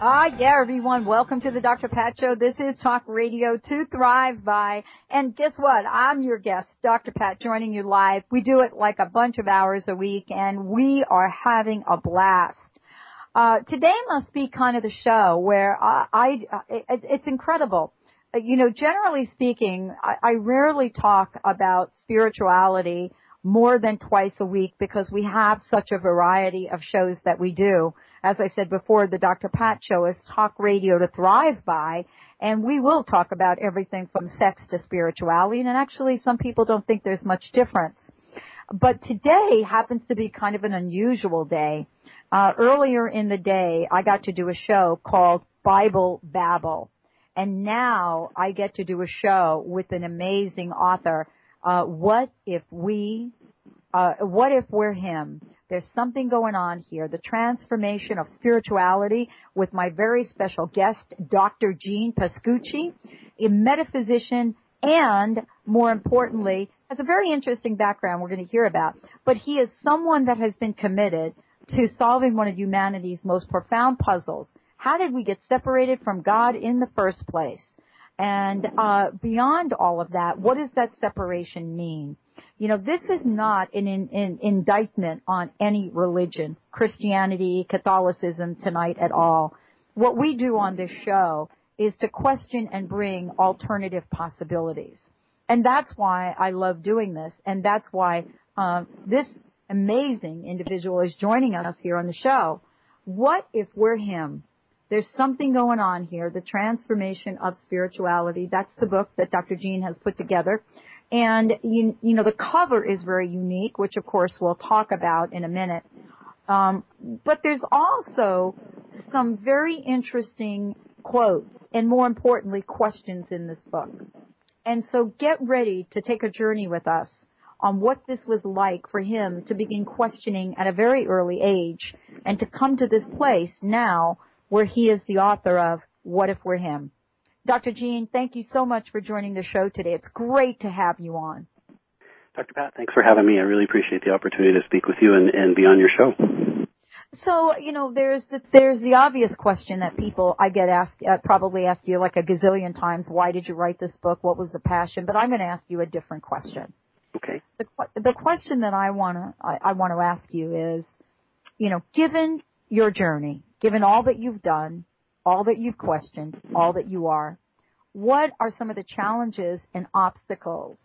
Ah, yeah, everyone. Welcome to the Dr. Pat Show. This is Talk Radio to Thrive by. And guess what? I'm your guest, Dr. Pat, joining you live. We do it like a bunch of hours a week and we are having a blast. Uh, today must be kind of the show where I, I it, it's incredible. Uh, you know, generally speaking, I, I rarely talk about spirituality more than twice a week because we have such a variety of shows that we do as I said before, the Dr. Pat show is talk radio to thrive by, and we will talk about everything from sex to spirituality, and actually some people don't think there's much difference. But today happens to be kind of an unusual day. Uh, earlier in the day, I got to do a show called Bible Babble. And now I get to do a show with an amazing author. Uh, what if we, uh, what if we're him? There's something going on here. The transformation of spirituality with my very special guest, Dr. Gene Pascucci, a metaphysician and more importantly, has a very interesting background we're going to hear about. But he is someone that has been committed to solving one of humanity's most profound puzzles. How did we get separated from God in the first place? And uh, beyond all of that, what does that separation mean? You know, this is not an, an, indictment on any religion, Christianity, Catholicism tonight at all. What we do on this show is to question and bring alternative possibilities. And that's why I love doing this, and that's why um, this amazing individual is joining us here on the show. What if we're him? There's something going on here, the transformation of spirituality. That's the book that Dr. Gene has put together. And you, you know, the cover is very unique, which of course we'll talk about in a minute. Um, but there's also some very interesting quotes and more importantly questions in this book. And so get ready to take a journey with us on what this was like for him to begin questioning at a very early age and to come to this place now where he is the author of What If We're Him? Dr. Gene, thank you so much for joining the show today. It's great to have you on. Dr. Pat, thanks for having me. I really appreciate the opportunity to speak with you and, and be on your show. So, you know, there's the, there's the obvious question that people I get asked, uh, probably asked you like a gazillion times, why did you write this book? What was the passion? But I'm going to ask you a different question. Okay. The, the question that I want to, I, I want to ask you is, you know, given your journey, given all that you've done, all that you've questioned, all that you are, what are some of the challenges and obstacles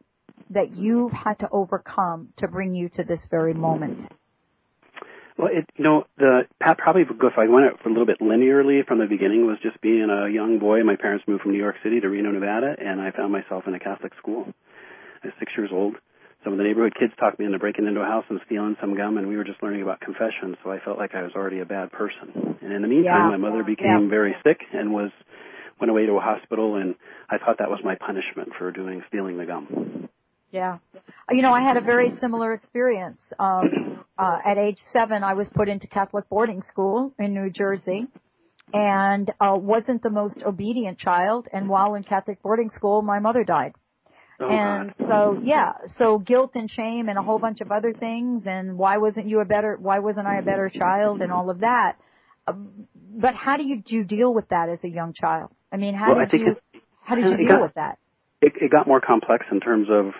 that you've had to overcome to bring you to this very moment? Well, it, you know, the probably if I went it a little bit linearly from the beginning was just being a young boy. My parents moved from New York City to Reno, Nevada, and I found myself in a Catholic school. I was six years old. Some of the neighborhood kids talked me into breaking into a house and stealing some gum, and we were just learning about confession. So I felt like I was already a bad person. And in the meantime, yeah. my mother became yeah. very sick and was went away to a hospital, and I thought that was my punishment for doing stealing the gum. Yeah, you know, I had a very similar experience. Um, uh, at age seven, I was put into Catholic boarding school in New Jersey, and uh, wasn't the most obedient child. And while in Catholic boarding school, my mother died. Oh, and God. so yeah, so guilt and shame and a whole bunch of other things and why wasn't you a better why wasn't I a better child and all of that. Uh, but how do you do you deal with that as a young child? I mean, how well, did you it, how did you deal got, with that? It, it got more complex in terms of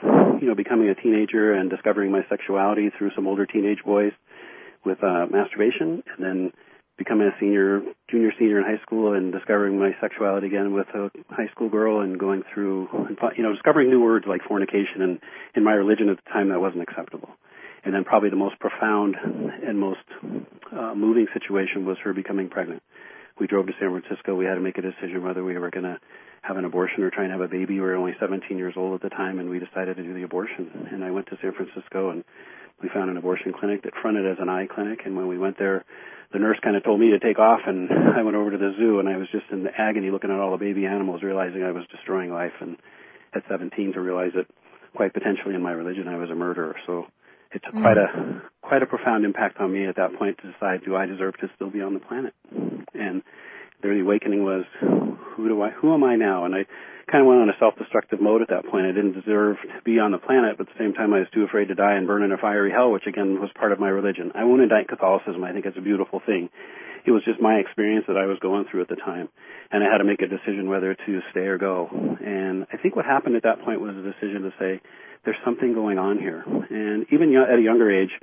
you know becoming a teenager and discovering my sexuality through some older teenage boys with uh, masturbation, and then becoming a senior, junior, senior in high school, and discovering my sexuality again with a high school girl, and going through, you know, discovering new words like fornication, and in my religion at the time that wasn't acceptable. And then probably the most profound and most uh, moving situation was her becoming pregnant. We drove to San Francisco. We had to make a decision whether we were going to have an abortion or try and have a baby. We were only 17 years old at the time, and we decided to do the abortion. And I went to San Francisco, and we found an abortion clinic that fronted as an eye clinic. And when we went there, the nurse kind of told me to take off, and I went over to the zoo, and I was just in agony looking at all the baby animals, realizing I was destroying life, and at 17 to realize that quite potentially in my religion I was a murderer. So it took quite a quite a profound impact on me at that point to decide do I deserve to still be on the planet, and the awakening was who do I who am I now, and I kind of went on a self-destructive mode at that point. I didn't deserve to be on the planet, but at the same time, I was too afraid to die and burn in a fiery hell, which again was part of my religion. I won't indict Catholicism. I think it's a beautiful thing. It was just my experience that I was going through at the time, and I had to make a decision whether to stay or go. And I think what happened at that point was a decision to say, "There's something going on here." And even at a younger age,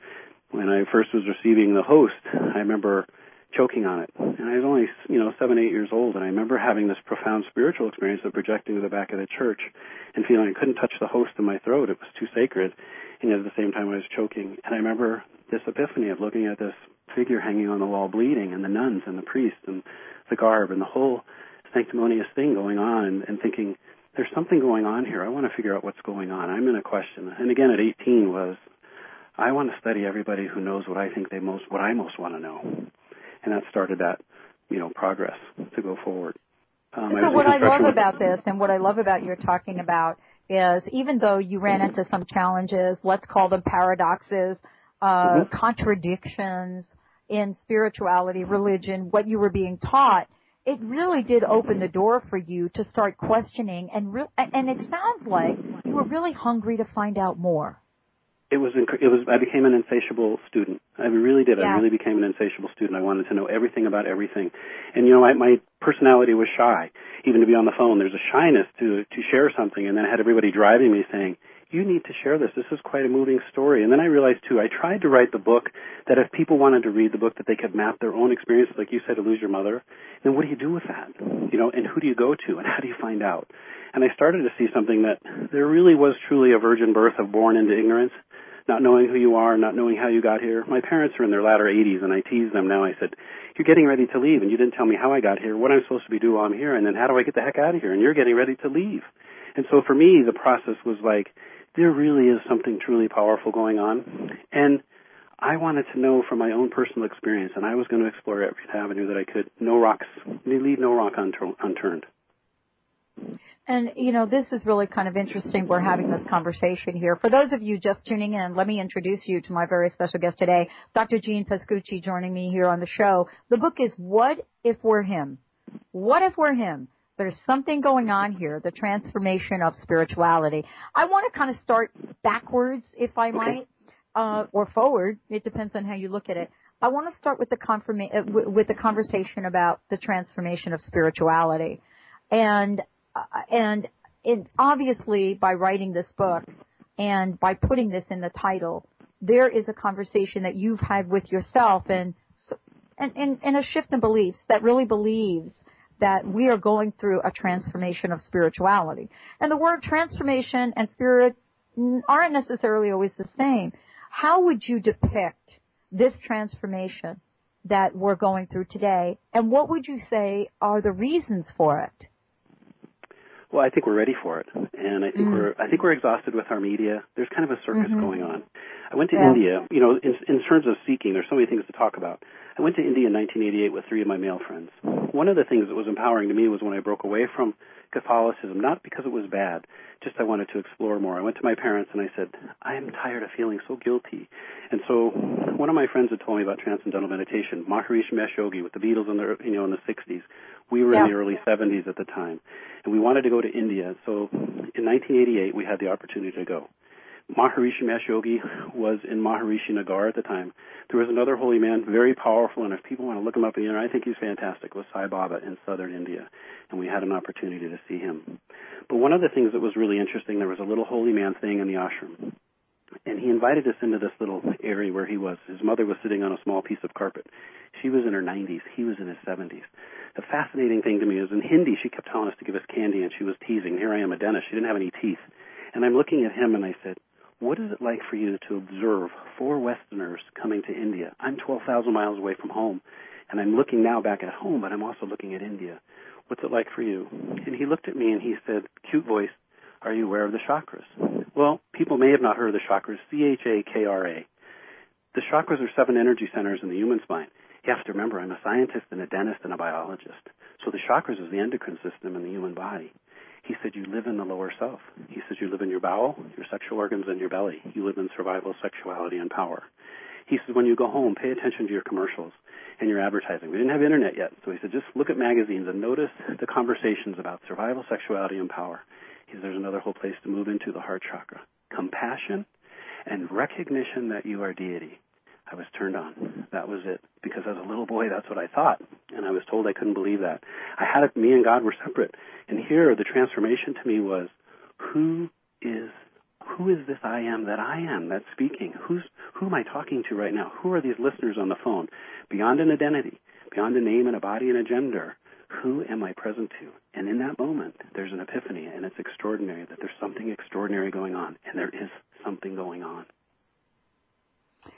when I first was receiving the host, I remember choking on it. And I was only, you know, seven, eight years old, and I remember having this profound spiritual experience of projecting to the back of the church and feeling I couldn't touch the host in my throat. It was too sacred. And yet at the same time, I was choking. And I remember this epiphany of looking at this figure hanging on the wall bleeding, and the nuns and the priest and the garb and the whole sanctimonious thing going on, and, and thinking, there's something going on here. I want to figure out what's going on. I'm in a question. And again, at 18 was, I want to study everybody who knows what I think they most, what I most want to know and that started that you know progress to go forward. Um, so I what I love about this, and what I love about you're talking about is even though you ran into some challenges, let's call them paradoxes, uh, mm-hmm. contradictions in spirituality, religion, what you were being taught, it really did open the door for you to start questioning and re- and it sounds like you were really hungry to find out more it was it was I became an insatiable student. I really did. Yeah. I really became an insatiable student. I wanted to know everything about everything, and you know, I, my personality was shy. Even to be on the phone, there's a shyness to to share something, and then I had everybody driving me saying, "You need to share this. This is quite a moving story." And then I realized too, I tried to write the book that if people wanted to read the book, that they could map their own experiences, like you said, to lose your mother. Then what do you do with that? You know, and who do you go to, and how do you find out? And I started to see something that there really was truly a virgin birth of born into ignorance not knowing who you are, not knowing how you got here. My parents are in their latter 80s, and I tease them now. I said, "You're getting ready to leave, and you didn't tell me how I got here, what I'm supposed to be doing while I'm here, and then how do I get the heck out of here? And you're getting ready to leave." And so for me, the process was like, there really is something truly powerful going on, and I wanted to know from my own personal experience, and I was going to explore every avenue that I could. No rocks, leave no rock unturned. And, you know, this is really kind of interesting. We're having this conversation here. For those of you just tuning in, let me introduce you to my very special guest today, Dr. Gene Pascucci joining me here on the show. The book is What If We're Him? What If We're Him? There's something going on here, the transformation of spirituality. I want to kind of start backwards, if I might, uh, or forward. It depends on how you look at it. I want to start with the, confirma- uh, with the conversation about the transformation of spirituality. And Uh, and it, obviously by writing this book and by putting this in the title, there is a conversation that you've had with yourself and, and, and, and a shift in beliefs that really believes that we are going through a transformation of spirituality. And the word transformation and spirit aren't necessarily always the same. How would you depict this transformation that we're going through today? And what would you say are the reasons for it? Well, I think we're ready for it, and I think mm. we're I think we're exhausted with our media. There's kind of a circus mm-hmm. going on. I went to yeah. India. You know, in, in terms of seeking, there's so many things to talk about. I went to India in 1988 with three of my male friends. One of the things that was empowering to me was when I broke away from Catholicism, not because it was bad, just I wanted to explore more. I went to my parents and I said, I am tired of feeling so guilty. And so one of my friends had told me about transcendental meditation, Maharishi Mahesh Yogi with the Beatles in the you know in the 60s. We were yeah. in the early 70s at the time, and we wanted to go to India. So in 1988, we had the opportunity to go. Maharishi Mahesh Yogi was in Maharishi Nagar at the time. There was another holy man, very powerful, and if people want to look him up in the internet, I think he's fantastic, was Sai Baba in southern India, and we had an opportunity to see him. But one of the things that was really interesting, there was a little holy man staying in the ashram, and he invited us into this little area where he was. His mother was sitting on a small piece of carpet. She was in her 90s. He was in his 70s. The fascinating thing to me is in Hindi, she kept telling us to give us candy, and she was teasing. Here I am, a dentist. She didn't have any teeth. And I'm looking at him, and I said, what is it like for you to observe four Westerners coming to India? I'm 12,000 miles away from home, and I'm looking now back at home, but I'm also looking at India. What's it like for you? And he looked at me and he said, cute voice, are you aware of the chakras? Well, people may have not heard of the chakras, C-H-A-K-R-A. The chakras are seven energy centers in the human spine. You have to remember, I'm a scientist and a dentist and a biologist. So the chakras is the endocrine system in the human body. He said you live in the lower self. He says you live in your bowel, your sexual organs, and your belly. You live in survival, sexuality, and power. He says when you go home, pay attention to your commercials and your advertising. We didn't have internet yet, so he said just look at magazines and notice the conversations about survival, sexuality, and power. He says there's another whole place to move into the heart chakra. Compassion and recognition that you are deity. I was turned on. That was it. Because as a little boy, that's what I thought. And I was told I couldn't believe that. I had it, me and God were separate. And here, the transformation to me was, who is, who is this I am that I am that's speaking? Who's, who am I talking to right now? Who are these listeners on the phone? Beyond an identity, beyond a name and a body and a gender, who am I present to? And in that moment, there's an epiphany, and it's extraordinary that there's something extraordinary going on, and there is something going on.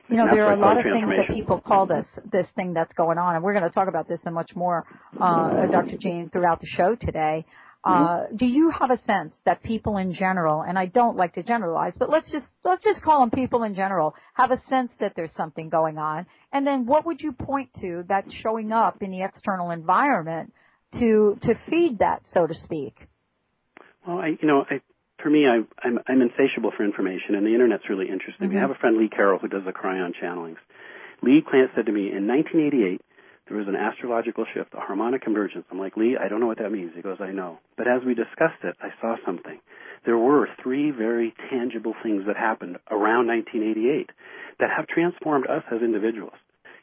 You know, there are a lot of things that people call this this thing that's going on, and we're going to talk about this and much more, uh, Dr. Gene, throughout the show today. Uh, mm-hmm. do you have a sense that people in general, and I don't like to generalize, but let's just let's just call them people in general, have a sense that there's something going on, and then what would you point to that's showing up in the external environment to to feed that, so to speak? Well, I you know I for me, I, I'm, I'm insatiable for information, and the internet's really interesting. Mm-hmm. We have a friend, Lee Carroll, who does the Kryon channelings. Lee Clant said to me, in 1988, there was an astrological shift, a harmonic convergence. I'm like, Lee, I don't know what that means. He goes, I know. But as we discussed it, I saw something. There were three very tangible things that happened around 1988 that have transformed us as individuals.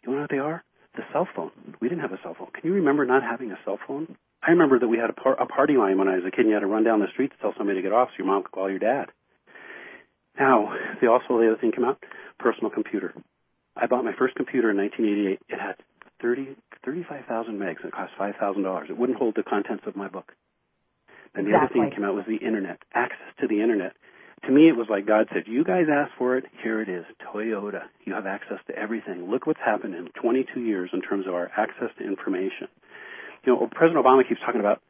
You know what they are? The cell phone. We didn't have a cell phone. Can you remember not having a cell phone? I remember that we had a, par- a party line when I was a kid, and you had to run down the street to tell somebody to get off so your mom could call your dad. Now, the also the other thing came out, personal computer. I bought my first computer in 1988. It had 30, 35,000 megs. And it cost $5,000. It wouldn't hold the contents of my book. And the exactly. other thing that came out was the internet, access to the internet. To me, it was like God said, you guys asked for it, here it is, Toyota. You have access to everything. Look what's happened in 22 years in terms of our access to information you know, President Obama keeps talking about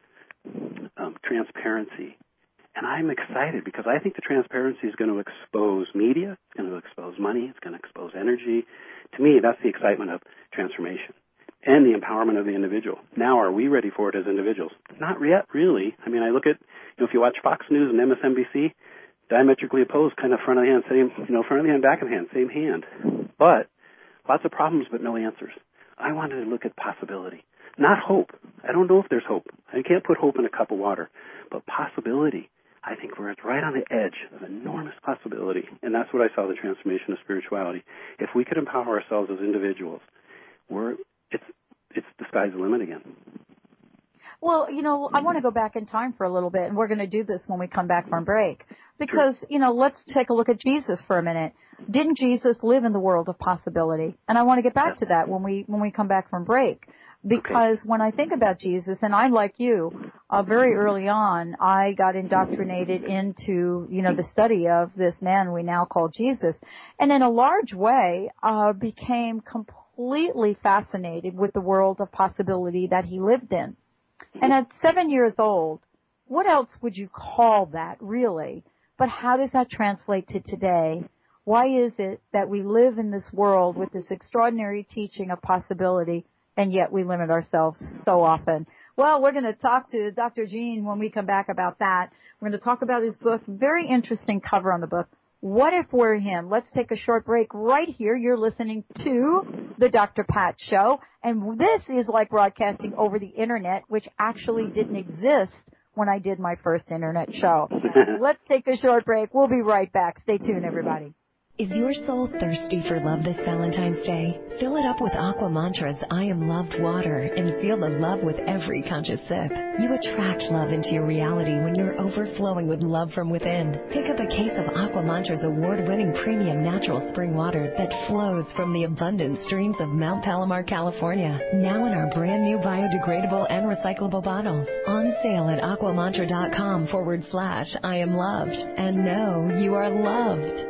um, transparency, and I'm excited because I think the transparency is going to expose media, it's going to expose money, it's going to expose energy. To me, that's the excitement of transformation and the empowerment of the individual. Now, are we ready for it as individuals? Not yet, really. I mean, I look at, you know, if you watch Fox News and MSNBC, diametrically opposed, kind of front of the hand, same, you know, front of the hand, back of the hand, same hand. But lots of problems, but no answers. I wanted to look at possibility. Not hope. I don't know if there's hope. I can't put hope in a cup of water. But possibility, I think we're right on the edge of enormous possibility. And that's what I saw the transformation of spirituality. If we could empower ourselves as individuals, we're, it's, it's the sky's the limit again. Well, you know, I want to go back in time for a little bit, and we're going to do this when we come back from break. Because, you know, let's take a look at Jesus for a minute. Didn't Jesus live in the world of possibility? And I want to get back to that when we when we come back from break because okay. when I think about Jesus, and I like you, uh, very early on, I got indoctrinated into you know the study of this man we now call Jesus, and in a large way, uh, became completely fascinated with the world of possibility that he lived in. And at seven years old, what else would you call that really? But how does that translate to today? Why is it that we live in this world with this extraordinary teaching of possibility? And yet we limit ourselves so often. Well, we're going to talk to Dr. Gene when we come back about that. We're going to talk about his book. Very interesting cover on the book. What if we're him? Let's take a short break right here. You're listening to the Dr. Pat Show, and this is like broadcasting over the internet, which actually didn't exist when I did my first internet show. Let's take a short break. We'll be right back. Stay tuned, everybody. Is your soul thirsty for love this Valentine's Day? Fill it up with Aqua Mantra's I Am Loved water and feel the love with every conscious sip. You attract love into your reality when you're overflowing with love from within. Pick up a case of Aqua Mantra's award-winning premium natural spring water that flows from the abundant streams of Mount Palomar, California. Now in our brand new biodegradable and recyclable bottles. On sale at aquamantra.com forward slash I am loved. And know you are loved.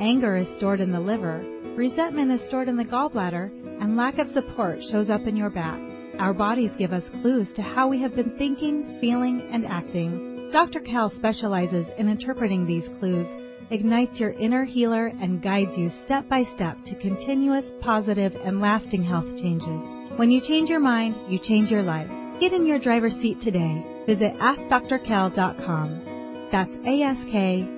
Anger is stored in the liver, resentment is stored in the gallbladder, and lack of support shows up in your back. Our bodies give us clues to how we have been thinking, feeling, and acting. Dr. Kel specializes in interpreting these clues, ignites your inner healer, and guides you step by step to continuous, positive, and lasting health changes. When you change your mind, you change your life. Get in your driver's seat today. Visit AskDrKel.com. That's A-S-K-D-R-K-E-L dot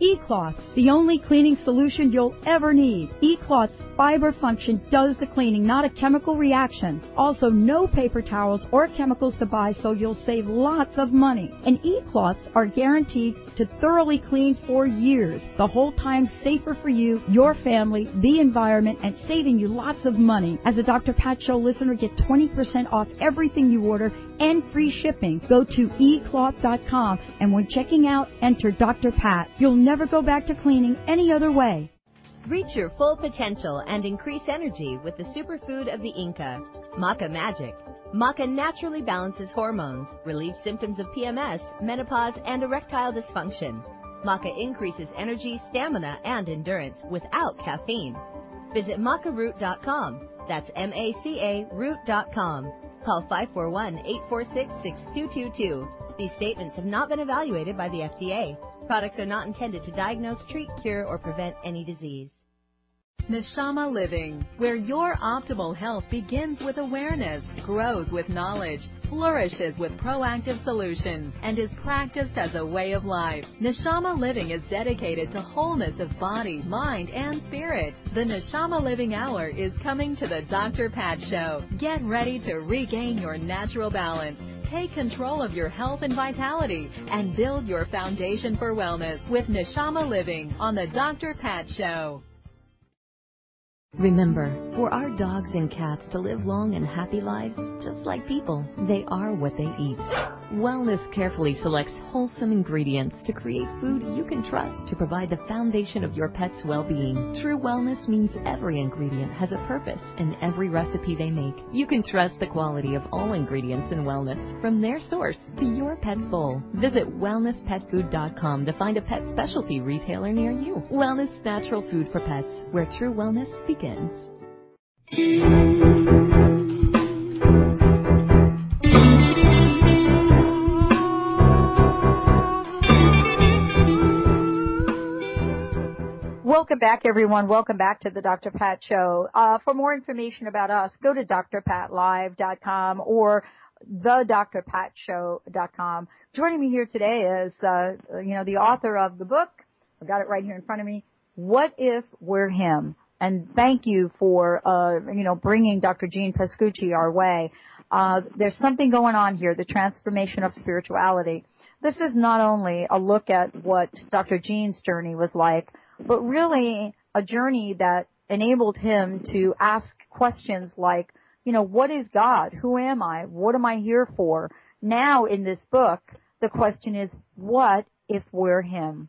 eCloth, the only cleaning solution you'll ever need. eCloth's fiber function does the cleaning, not a chemical reaction. Also, no paper towels or chemicals to buy, so you'll save lots of money. And eCloths are guaranteed to thoroughly clean for years, the whole time safer for you, your family, the environment, and saving you lots of money. As a Dr. Pat Show listener, get 20% off everything you order and free shipping. Go to ecloth.com and when checking out, enter Dr. Pat. You'll never go back to cleaning any other way. Reach your full potential and increase energy with the superfood of the Inca, Maca Magic. Maca naturally balances hormones, relieves symptoms of PMS, menopause, and erectile dysfunction. Maca increases energy, stamina, and endurance without caffeine. Visit macaroot.com. That's M-A-C-A root.com. Call 541-846-6222. These statements have not been evaluated by the FDA. Products are not intended to diagnose, treat, cure, or prevent any disease. Neshama Living, where your optimal health begins with awareness, grows with knowledge, flourishes with proactive solutions, and is practiced as a way of life. Neshama Living is dedicated to wholeness of body, mind, and spirit. The Neshama Living Hour is coming to the Dr. Pat Show. Get ready to regain your natural balance. Take control of your health and vitality and build your foundation for wellness with Neshama Living on the Dr. Pat Show. Remember, for our dogs and cats to live long and happy lives, just like people, they are what they eat. Wellness carefully selects wholesome ingredients to create food you can trust to provide the foundation of your pet's well-being. True wellness means every ingredient has a purpose in every recipe they make. You can trust the quality of all ingredients in wellness, from their source to your pet's bowl. Visit wellnesspetfood.com to find a pet specialty retailer near you. Wellness Natural Food for Pets, where true wellness begins. Welcome back, everyone. Welcome back to the Dr. Pat Show. Uh, for more information about us, go to drpatlive.com or thedrpatshow.com. Joining me here today is, uh, you know, the author of the book. I've got it right here in front of me. What if we're him? And thank you for, uh, you know, bringing Dr. Gene Pascucci our way. Uh, there's something going on here, the transformation of spirituality. This is not only a look at what Dr. Gene's journey was like, but really a journey that enabled him to ask questions like, you know, what is God? Who am I? What am I here for? Now in this book, the question is, what if we're him?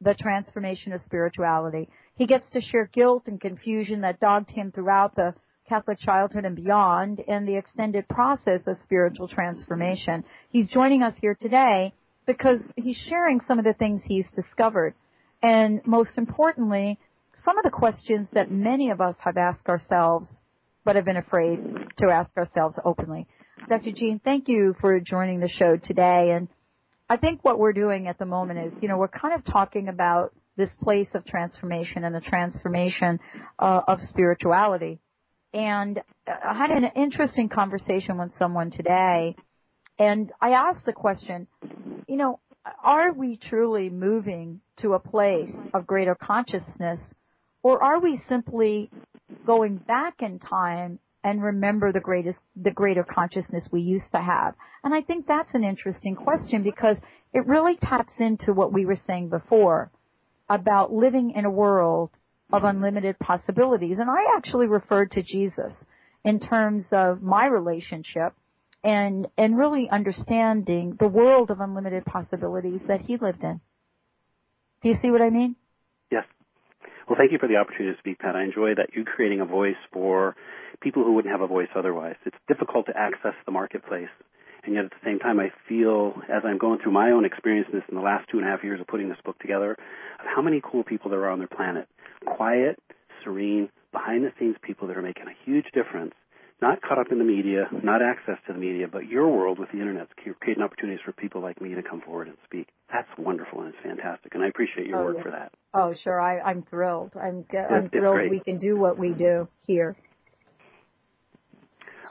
The transformation of spirituality. He gets to share guilt and confusion that dogged him throughout the Catholic childhood and beyond and the extended process of spiritual transformation. He's joining us here today because he's sharing some of the things he's discovered. And most importantly, some of the questions that many of us have asked ourselves, but have been afraid to ask ourselves openly. Dr. Gene, thank you for joining the show today. And I think what we're doing at the moment is, you know, we're kind of talking about this place of transformation and the transformation uh, of spirituality. And I had an interesting conversation with someone today, and I asked the question, you know, are we truly moving to a place of greater consciousness, or are we simply going back in time and remember the greatest, the greater consciousness we used to have? And I think that's an interesting question because it really taps into what we were saying before about living in a world of unlimited possibilities. And I actually referred to Jesus in terms of my relationship and, and really understanding the world of unlimited possibilities that he lived in. Do you see what I mean? Yes. Well, thank you for the opportunity to speak, Pat. I enjoy that you creating a voice for people who wouldn't have a voice otherwise. It's difficult to access the marketplace. And yet at the same time, I feel as I'm going through my own experiences in the last two and a half years of putting this book together, of how many cool people there are on their planet. Quiet, serene, behind the scenes people that are making a huge difference. Not caught up in the media, not access to the media, but your world with the internet creating opportunities for people like me to come forward and speak. That's wonderful and it's fantastic, and I appreciate your oh, work yeah. for that. Oh, sure. I, I'm thrilled. I'm, I'm thrilled we can do what we do here.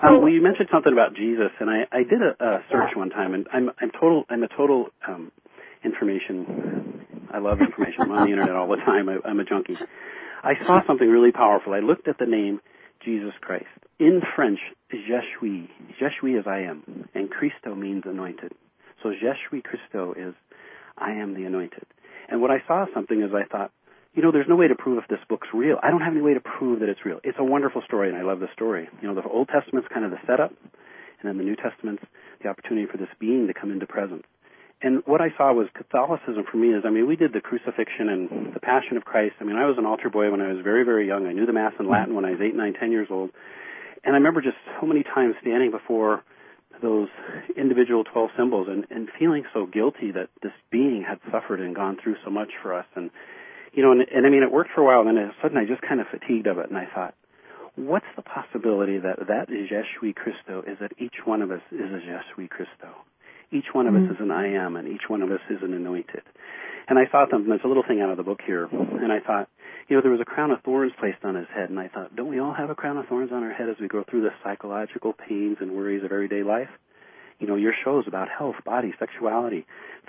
So, um, well, you mentioned something about Jesus, and I, I did a, a search one time, and I'm I'm total I'm a total um, information. I love information. I'm on the internet all the time. I, I'm a junkie. I saw something really powerful. I looked at the name Jesus Christ in French. Je suis. Je suis as I am, and Christo means anointed. So Je suis Christo is I am the anointed. And what I saw something is I thought, you know, there's no way to prove if this book's real. I don't have any way to prove that it's real. It's a wonderful story, and I love the story. You know, the Old Testament's kind of the setup, and then the New Testament's the opportunity for this being to come into presence. And what I saw was Catholicism for me is, I mean, we did the crucifixion and the Passion of Christ. I mean, I was an altar boy when I was very, very young. I knew the Mass in mm-hmm. Latin when I was eight, nine, ten years old. And I remember just so many times standing before those individual 12 symbols and, and feeling so guilty that this being had suffered and gone through so much for us. And you know, and, and I mean, it worked for a while, and then all of a sudden I just kind of fatigued of it, and I thought, what's the possibility that that Je suis Christo is that each one of us is a Je suis Christo? Each one of mm-hmm. us is an I am, and each one of us is an anointed. And I thought something, there's a little thing out of the book here, and I thought, you know, there was a crown of thorns placed on his head, and I thought, don't we all have a crown of thorns on our head as we go through the psychological pains and worries of everyday life? You know, your show is about health, body, sexuality,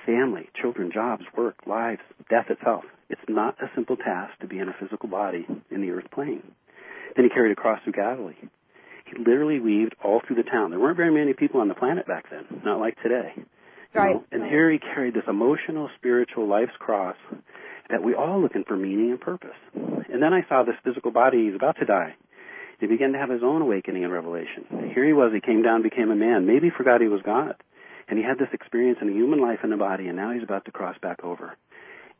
family, children, jobs, work, lives, death itself. It's not a simple task to be in a physical body in the earth plane. Then he carried a cross through Galilee. Literally weaved all through the town. There weren't very many people on the planet back then, not like today. Right. Know? And here he carried this emotional, spiritual life's cross that we all looking for meaning and purpose. And then I saw this physical body, he's about to die. He began to have his own awakening and revelation. Here he was, he came down, became a man, maybe forgot he was God. And he had this experience in a human life in the body, and now he's about to cross back over.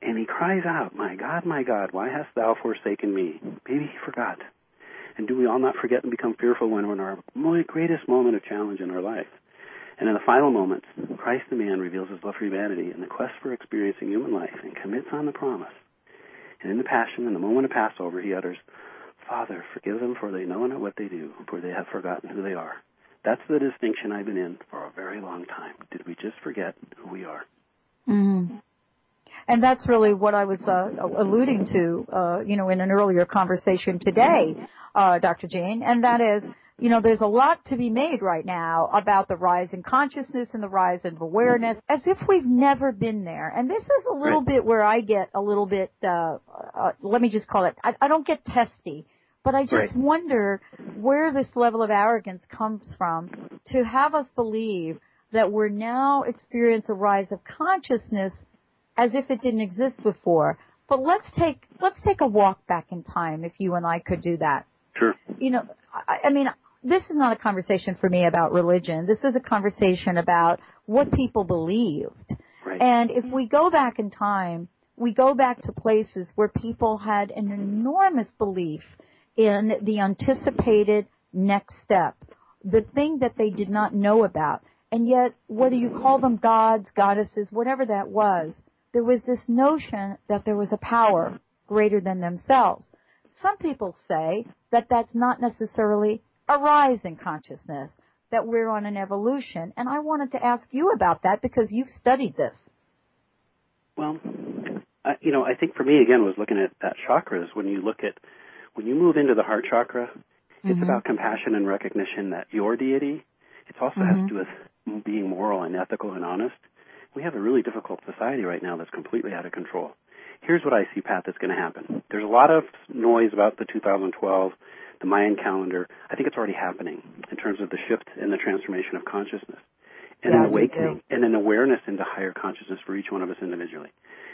And he cries out, My God, my God, why hast thou forsaken me? Maybe he forgot. And do we all not forget and become fearful when we're in our greatest moment of challenge in our life? And in the final moments, Christ the man reveals his love for humanity in the quest for experiencing human life and commits on the promise. And in the passion, in the moment of Passover, he utters, Father, forgive them for they know not what they do, for they have forgotten who they are. That's the distinction I've been in for a very long time. Did we just forget who we are? Mm. And that's really what I was uh, alluding to, uh, you know, in an earlier conversation today, uh, Dr. Gene, and that is, you know, there's a lot to be made right now about the rise in consciousness and the rise in awareness, as if we've never been there. And this is a little bit where I get a little bit, uh, uh, let me just call it, I, I don't get testy, but I just wonder where this level of arrogance comes from to have us believe that we're now experience a rise of consciousness as if it didn't exist before. But let's take let's take a walk back in time if you and I could do that. Sure. You know, I, I mean, this is not a conversation for me about religion. This is a conversation about what people believed. Right. And if we go back in time, we go back to places where people had an enormous belief in the anticipated next step, the thing that they did not know about. And yet, whether you call them gods, goddesses, whatever that was, there was this notion that there was a power greater than themselves. Some people say that that's not necessarily a rise in consciousness, that we're on an evolution. And I wanted to ask you about that because you've studied this. Well, I, you know, I think for me again was looking at that chakras. When you look at when you move into the heart chakra, it's mm-hmm. about compassion and recognition that your deity. It also mm-hmm. has to do with being moral and ethical and honest. We have a really difficult society right now that's completely out of control. Here's what I see, Pat, that's going to happen. There's a lot of noise about the 2012, the Mayan calendar. I think it's already happening in terms of the shift and the transformation of consciousness and yeah, an awakening and an awareness into higher consciousness for each one of us individually.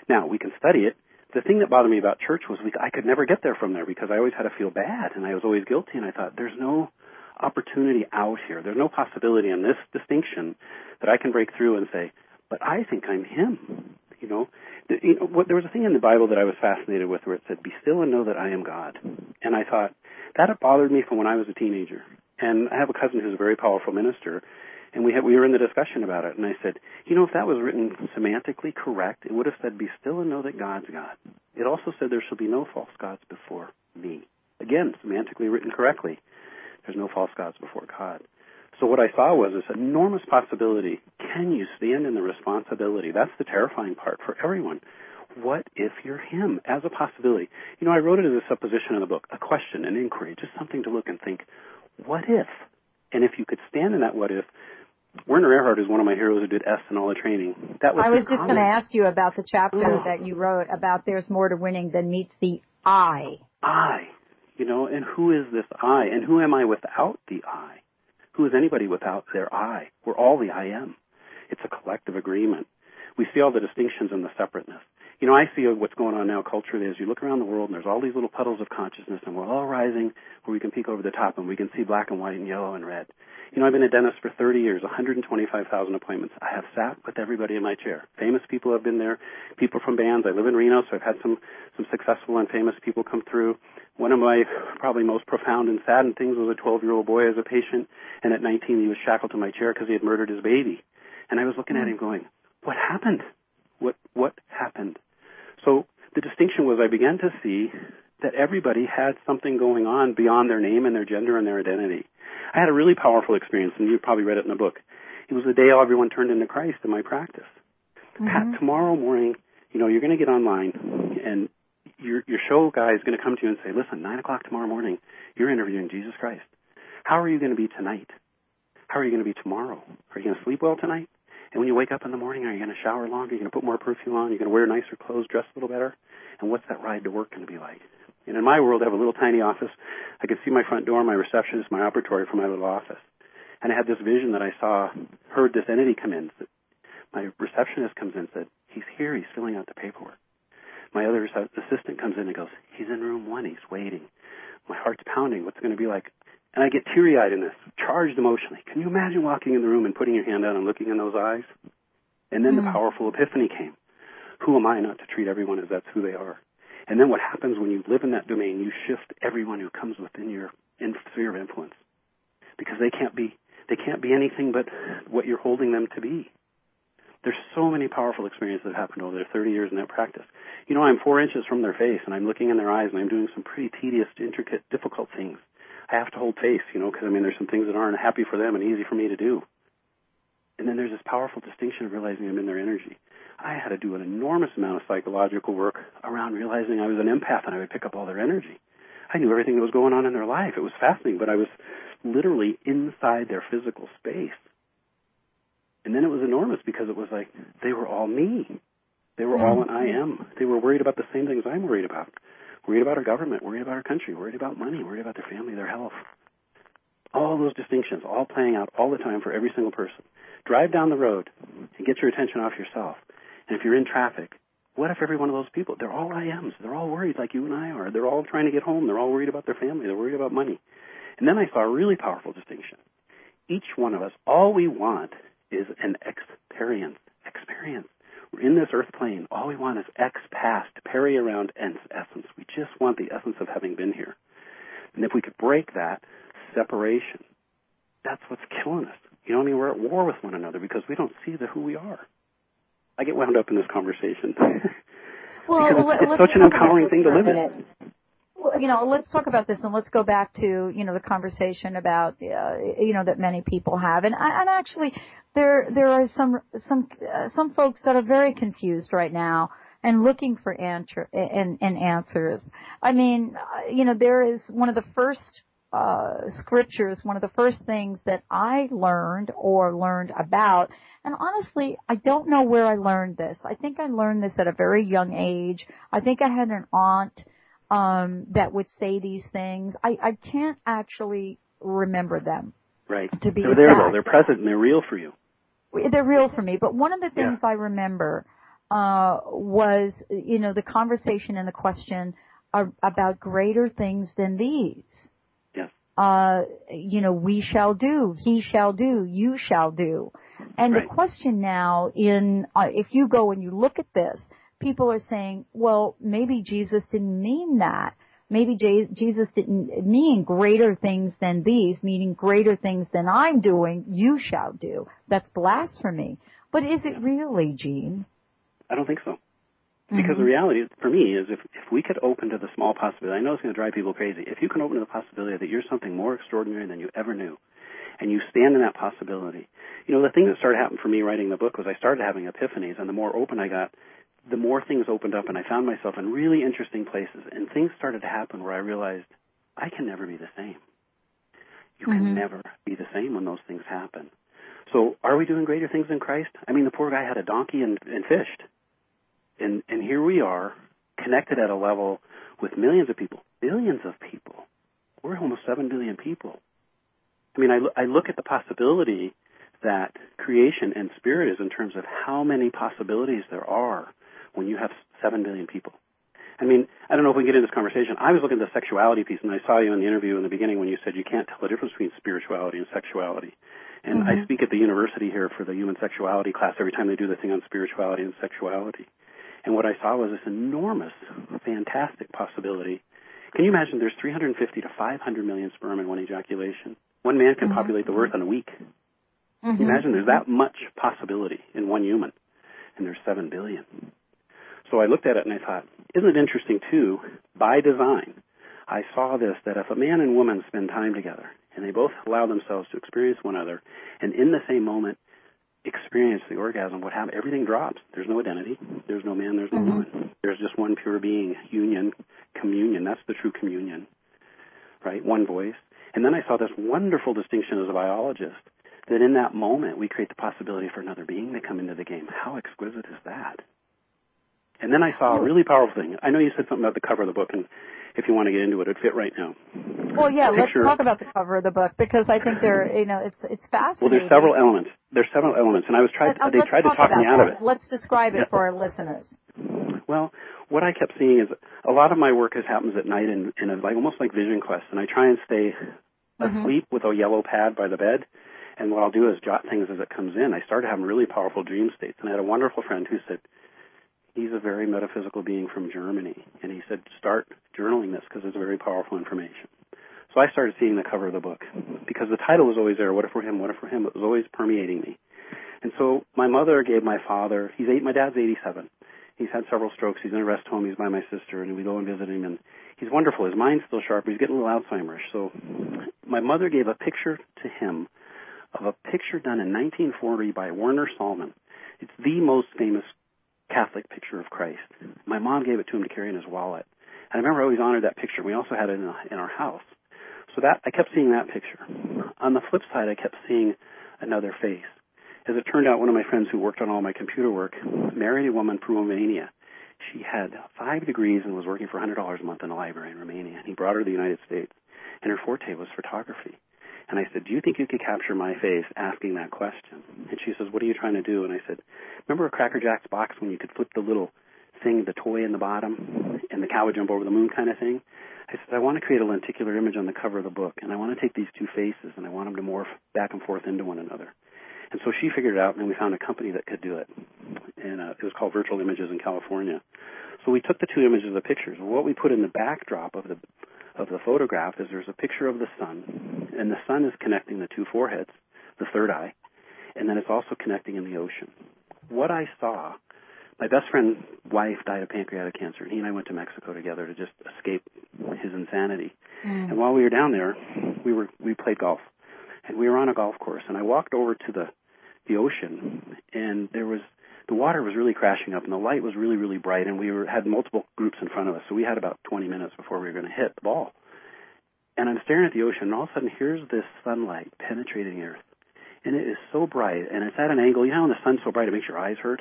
Now, we can study it. The thing that bothered me about church was we, I could never get there from there because I always had to feel bad and I was always guilty and I thought there's no opportunity out here. There's no possibility in this distinction that I can break through and say, but I think I'm him. You know, the, you know what, there was a thing in the Bible that I was fascinated with where it said, "Be still and know that I am God." And I thought that bothered me from when I was a teenager. And I have a cousin who's a very powerful minister, and we had, we were in the discussion about it, and I said, you know, if that was written semantically correct, it would have said, "Be still and know that God's God." It also said, "There shall be no false gods before me." Again, semantically written correctly. There's no false gods before God. So what I saw was this enormous possibility. Can you stand in the responsibility? That's the terrifying part for everyone. What if you're him as a possibility? You know, I wrote it as a supposition in the book, a question, an inquiry, just something to look and think, what if? And if you could stand in that what if, Werner Erhard is one of my heroes who did est and all the training. That was I was just going to ask you about the chapter that you wrote about there's more to winning than meets the I. I. You know, and who is this I? And who am I without the I? Who is anybody without their I? We're all the I am. It's a collective agreement. We see all the distinctions and the separateness. You know, I see what's going on now culturally as you look around the world and there's all these little puddles of consciousness and we're all rising where we can peek over the top and we can see black and white and yellow and red. You know, I've been a dentist for 30 years, 125,000 appointments. I have sat with everybody in my chair. Famous people have been there, people from bands. I live in Reno, so I've had some, some successful and famous people come through. One of my probably most profound and saddened things was a 12 year old boy as a patient, and at 19 he was shackled to my chair because he had murdered his baby. And I was looking at him going, what happened? What, what happened? So the distinction was I began to see that everybody had something going on beyond their name and their gender and their identity. I had a really powerful experience, and you probably read it in the book. It was the day everyone turned into Christ in my practice. Mm-hmm. Pat, tomorrow morning, you know, you're going to get online, and your your show guy is going to come to you and say, "Listen, nine o'clock tomorrow morning, you're interviewing Jesus Christ. How are you going to be tonight? How are you going to be tomorrow? Are you going to sleep well tonight? And when you wake up in the morning, are you going to shower longer? Are you going to put more perfume on? Are you going to wear nicer clothes, dress a little better? And what's that ride to work going to be like? And in my world, I have a little tiny office. I could see my front door, my receptionist, my operatory from my little office. And I had this vision that I saw, heard this entity come in. My receptionist comes in and said, he's here, he's filling out the paperwork. My other assistant comes in and goes, he's in room one, he's waiting. My heart's pounding. What's it going to be like? And I get teary-eyed in this, charged emotionally. Can you imagine walking in the room and putting your hand out and looking in those eyes? And then mm. the hmm. powerful epiphany came. Who am I not to treat everyone as that's who they are? And then what happens when you live in that domain, you shift everyone who comes within your sphere of influence. Because they can't be, they can't be anything but what you're holding them to be. There's so many powerful experiences that have happened over their 30 years in that practice. You know, I'm four inches from their face and I'm looking in their eyes and I'm doing some pretty tedious, intricate, difficult things. I have to hold face, you know, because I mean, there's some things that aren't happy for them and easy for me to do. And then there's this powerful distinction of realizing I'm in their energy. I had to do an enormous amount of psychological work around realizing I was an empath and I would pick up all their energy. I knew everything that was going on in their life. It was fascinating, but I was literally inside their physical space. And then it was enormous because it was like they were all me. They were hmm. all an I am. They were worried about the same things I'm worried about. Worried about our government, worried about our country, worried about money, worried about their family, their health. All those distinctions, all playing out all the time for every single person. Drive down the road and get your attention off yourself. And if you're in traffic, what if every one of those people, they're all I ams. They're all worried like you and I are. They're all trying to get home. They're all worried about their family. They're worried about money. And then I saw a really powerful distinction. Each one of us, all we want is an experience. Experience. We're in this earth plane. All we want is X past, parry around and essence. We just want the essence of having been here. And if we could break that separation, that's what's killing us. You know what I mean? We're at war with one another because we don't see the who we are. I get wound up in this conversation. well, it's, it's such an empowering thing to live in. Well, you know, let's talk about this and let's go back to, you know, the conversation about, uh, you know, that many people have. And, I, and actually, there, there are some, some, uh, some folks that are very confused right now and looking for answer, and, and answers. I mean, uh, you know, there is one of the first uh, scriptures, one of the first things that I learned or learned about. And honestly, I don't know where I learned this. I think I learned this at a very young age. I think I had an aunt um, that would say these things. I, I can't actually remember them. Right. To be they're there though. They're present and they're real for you. They're real for me. But one of the things yeah. I remember uh, was, you know, the conversation and the question about greater things than these uh, you know, we shall do, he shall do, you shall do. And right. the question now in, uh, if you go and you look at this, people are saying, well, maybe Jesus didn't mean that. Maybe J- Jesus didn't mean greater things than these, meaning greater things than I'm doing, you shall do. That's blasphemy. But is it really, Gene? I don't think so. Because mm-hmm. the reality for me is if, if we could open to the small possibility, I know it's going to drive people crazy. If you can open to the possibility that you're something more extraordinary than you ever knew, and you stand in that possibility, you know, the thing that started happening for me writing the book was I started having epiphanies, and the more open I got, the more things opened up, and I found myself in really interesting places, and things started to happen where I realized I can never be the same. You mm-hmm. can never be the same when those things happen. So, are we doing greater things than Christ? I mean, the poor guy had a donkey and, and fished and and here we are connected at a level with millions of people, billions of people. We're almost seven billion people. I mean, I, I look at the possibility that creation and spirit is in terms of how many possibilities there are when you have seven billion people. I mean, I don't know if we can get into this conversation. I was looking at the sexuality piece, and I saw you in the interview in the beginning when you said you can't tell the difference between spirituality and sexuality. And mm-hmm. I speak at the university here for the human sexuality class every time they do the thing on spirituality and sexuality. And what I saw was this enormous, fantastic possibility. Can you imagine there's 350 to 500 million sperm in one ejaculation? One man can mm-hmm. populate the earth in a week. Mm-hmm. Can you imagine there's that much possibility in one human, and there's 7 billion. So I looked at it and I thought, isn't it interesting too, by design, I saw this that if a man and woman spend time together and they both allow themselves to experience one another, and in the same moment experience the orgasm, what happens? Everything drops. There's no identity. There's no man. There's no mm-hmm. woman. There's just one pure being, union, communion. That's the true communion, right? One voice. And then I saw this wonderful distinction as a biologist that in that moment we create the possibility for another being to come into the game. How exquisite is that? And then I saw a really powerful thing. I know you said something about the cover of the book, and if you want to get into it, it'd fit right now. Well, yeah, let's talk about the cover of the book because I think there, you know, it's it's fascinating. Well, there's several elements. There's several elements, and I was tried. Uh, they tried to talk me out that. of it. Let's describe it yeah. for our listeners. Well, what I kept seeing is a lot of my work has happens at night in, in a, like almost like vision quest, and I try and stay mm-hmm. asleep with a yellow pad by the bed. And what I'll do is jot things as it comes in. I started having really powerful dream states, and I had a wonderful friend who said, he's a very metaphysical being from Germany, and he said, start journaling this because it's very powerful information. So I started seeing the cover of the book because the title was always there. What if for him? What if for him? It was always permeating me. And so my mother gave my father. He's eight. My dad's 87. He's had several strokes. He's in a rest home. He's by my sister, and we go and visit him. And he's wonderful. His mind's still sharp. He's getting a little Alzheimer's. So my mother gave a picture to him of a picture done in 1940 by Warner Sallman. It's the most famous Catholic picture of Christ. My mom gave it to him to carry in his wallet. And I remember I always honored that picture. We also had it in, in our house. So that I kept seeing that picture. On the flip side, I kept seeing another face. As it turned out, one of my friends who worked on all my computer work married a woman from Romania. She had five degrees and was working for $100 a month in a library in Romania. And he brought her to the United States. And her forte was photography. And I said, Do you think you could capture my face asking that question? And she says, What are you trying to do? And I said, Remember a Cracker Jacks box when you could flip the little thing, the toy in the bottom, and the cow would jump over the moon kind of thing? I said, I want to create a lenticular image on the cover of the book, and I want to take these two faces and I want them to morph back and forth into one another. And so she figured it out, and we found a company that could do it. And uh, it was called Virtual Images in California. So we took the two images of the pictures. What we put in the backdrop of the of the photograph is there's a picture of the sun, and the sun is connecting the two foreheads, the third eye, and then it's also connecting in the ocean. What I saw my best friend's wife died of pancreatic cancer, and he and I went to Mexico together to just escape his insanity. Mm. And while we were down there, we were we played golf, and we were on a golf course. And I walked over to the the ocean, and there was the water was really crashing up, and the light was really really bright, and we were had multiple groups in front of us, so we had about 20 minutes before we were going to hit the ball. And I'm staring at the ocean, and all of a sudden, here's this sunlight penetrating earth, and it is so bright, and it's at an angle. You know, when the sun's so bright, it makes your eyes hurt.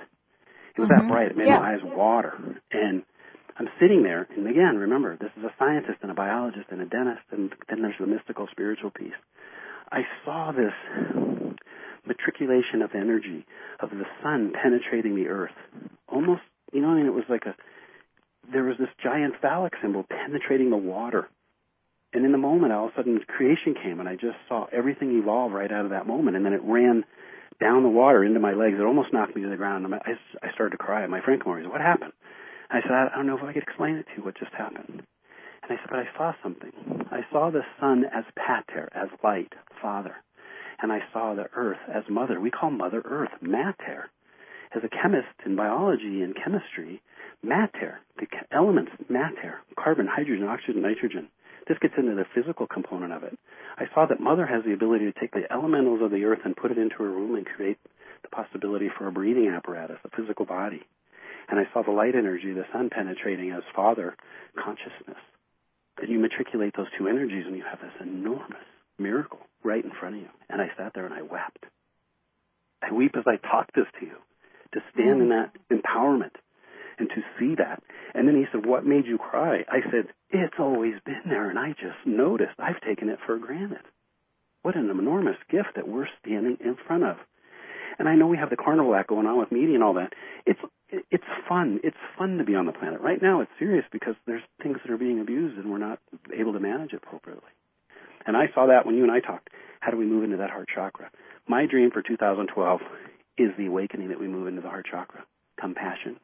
It was Mhm. that bright. It made Yeah. my eyes water. And I'm sitting there, and again, remember, this is a scientist and a biologist and a dentist, and then there's the mystical, spiritual piece. I saw this matriculation of energy of the sun penetrating the earth. Almost, you know, I mean, it was like a, there was this giant phallic symbol penetrating the water. And in the moment, all of a sudden, creation came, and I just saw everything evolve right out of that moment. And then it ran down the water into my legs. It almost knocked me to the ground. And I, I started to cry. My friend came over. Said, "What happened?" I said, "I don't know if I could explain it to you. What just happened?" And I said, "But I saw something. I saw the sun as pater, as light, Father, and I saw the earth as Mother. We call Mother Earth mater. As a chemist in biology and chemistry, mater, the elements mater, carbon, hydrogen, oxygen, nitrogen." This gets into the physical component of it. I saw that Mother has the ability to take the elementals of the earth and put it into a room and create the possibility for a breathing apparatus, a physical body. And I saw the light energy, the sun penetrating as Father consciousness. And you matriculate those two energies and you have this enormous miracle right in front of you. And I sat there and I wept. I weep as I talk this to you, to stand in mm. that empowerment and to see that. And then he said, What made you cry? I said, It's always been there, and I just noticed. I've taken it for granted. What an enormous gift that we're standing in front of. And I know we have the carnival act going on with media and all that. It's it's fun. It's fun to be on the planet. Right now, it's serious because there's things that are being abused, and we're not able to manage it appropriately. And I saw that when you and I talked. How do we move into that heart chakra? My dream for 2012 is the awakening that we move into the heart chakra. Compassion,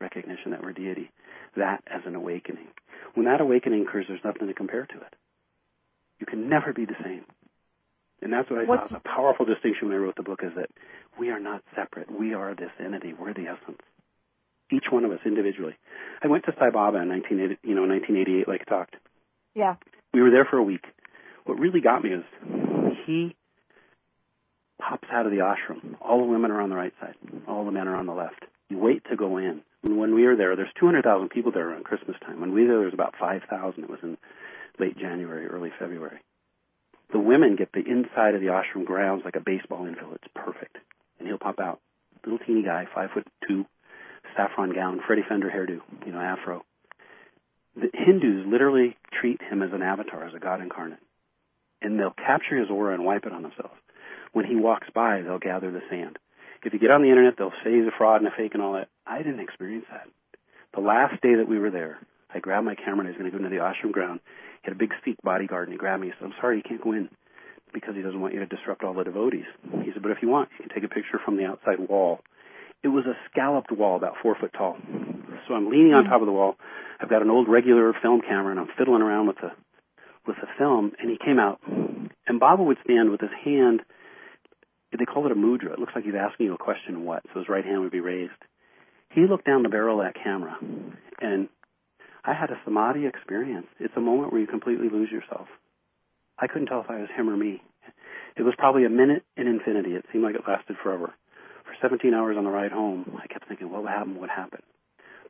recognition that we're deity, that as an awakening. When that awakening occurs, there's nothing to compare to it. You can never be the same. And that's what I What's- thought a powerful distinction when I wrote the book is that we are not separate. We are this entity. We're the essence. Each one of us individually. I went to Sai Baba in 1980, you know, 1988, like I talked. Yeah. We were there for a week. What really got me is he pops out of the ashram. All the women are on the right side. All the men are on the left. You wait to go in. And when we were there, there's 200,000 people there around Christmas time. When we were there, there was about 5,000. It was in late January, early February. The women get the inside of the ashram grounds like a baseball infield. It's perfect. And he'll pop out. Little teeny guy, five foot two, saffron gown, Freddie Fender hairdo, you know, afro. The Hindus literally treat him as an avatar, as a god incarnate. And they'll capture his aura and wipe it on themselves. When he walks by, they'll gather the sand. If you get on the internet, they'll say he's a fraud and a fake and all that. I didn't experience that. The last day that we were there, I grabbed my camera and I was going to go into the ashram ground. He had a big Sikh bodyguard and he grabbed me. He said, I'm sorry, you can't go in because he doesn't want you to disrupt all the devotees. He said, but if you want, you can take a picture from the outside wall. It was a scalloped wall, about four foot tall. So I'm leaning on hmm. top of the wall. I've got an old regular film camera and I'm fiddling around with the with the film and he came out and Baba would stand with his hand they call it a mudra. It looks like he's asking you a question what? So his right hand would be raised. He looked down the barrel of that camera and I had a samadhi experience. It's a moment where you completely lose yourself. I couldn't tell if I was him or me. It was probably a minute in infinity. It seemed like it lasted forever. For 17 hours on the ride home, I kept thinking, what happened? What happened?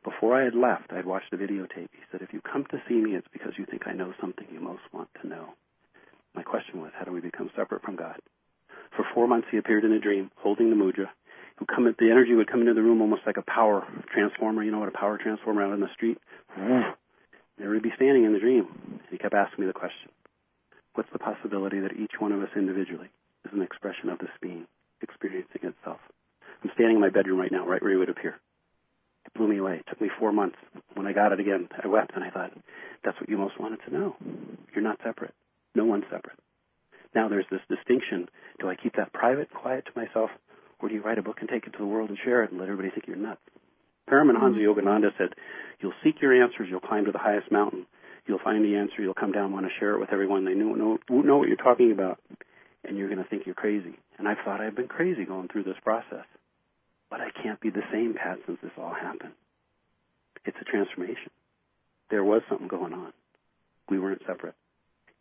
Before I had left, I had watched a videotape. He said, if you come to see me, it's because you think I know something you most want to know. My question was, how do we become separate from God? For four months, he appeared in a dream, holding the mudra. Would come, the energy would come into the room almost like a power transformer. You know what a power transformer out in the street? There would be standing in the dream. And he kept asking me the question, what's the possibility that each one of us individually is an expression of this being experiencing itself? I'm standing in my bedroom right now, right where he would appear. Blew me away. It took me four months. When I got it again, I wept and I thought, that's what you most wanted to know. You're not separate. No one's separate. Now there's this distinction. Do I keep that private, quiet to myself, or do you write a book and take it to the world and share it and let everybody think you're nuts? Paramahansa mm-hmm. Yogananda said, you'll seek your answers, you'll climb to the highest mountain. You'll find the answer, you'll come down, want to share it with everyone. They know, know, know what you're talking about, and you're going to think you're crazy. And I thought I've been crazy going through this process. But I can't be the same, Pat, since this all happened. It's a transformation. There was something going on. We weren't separate.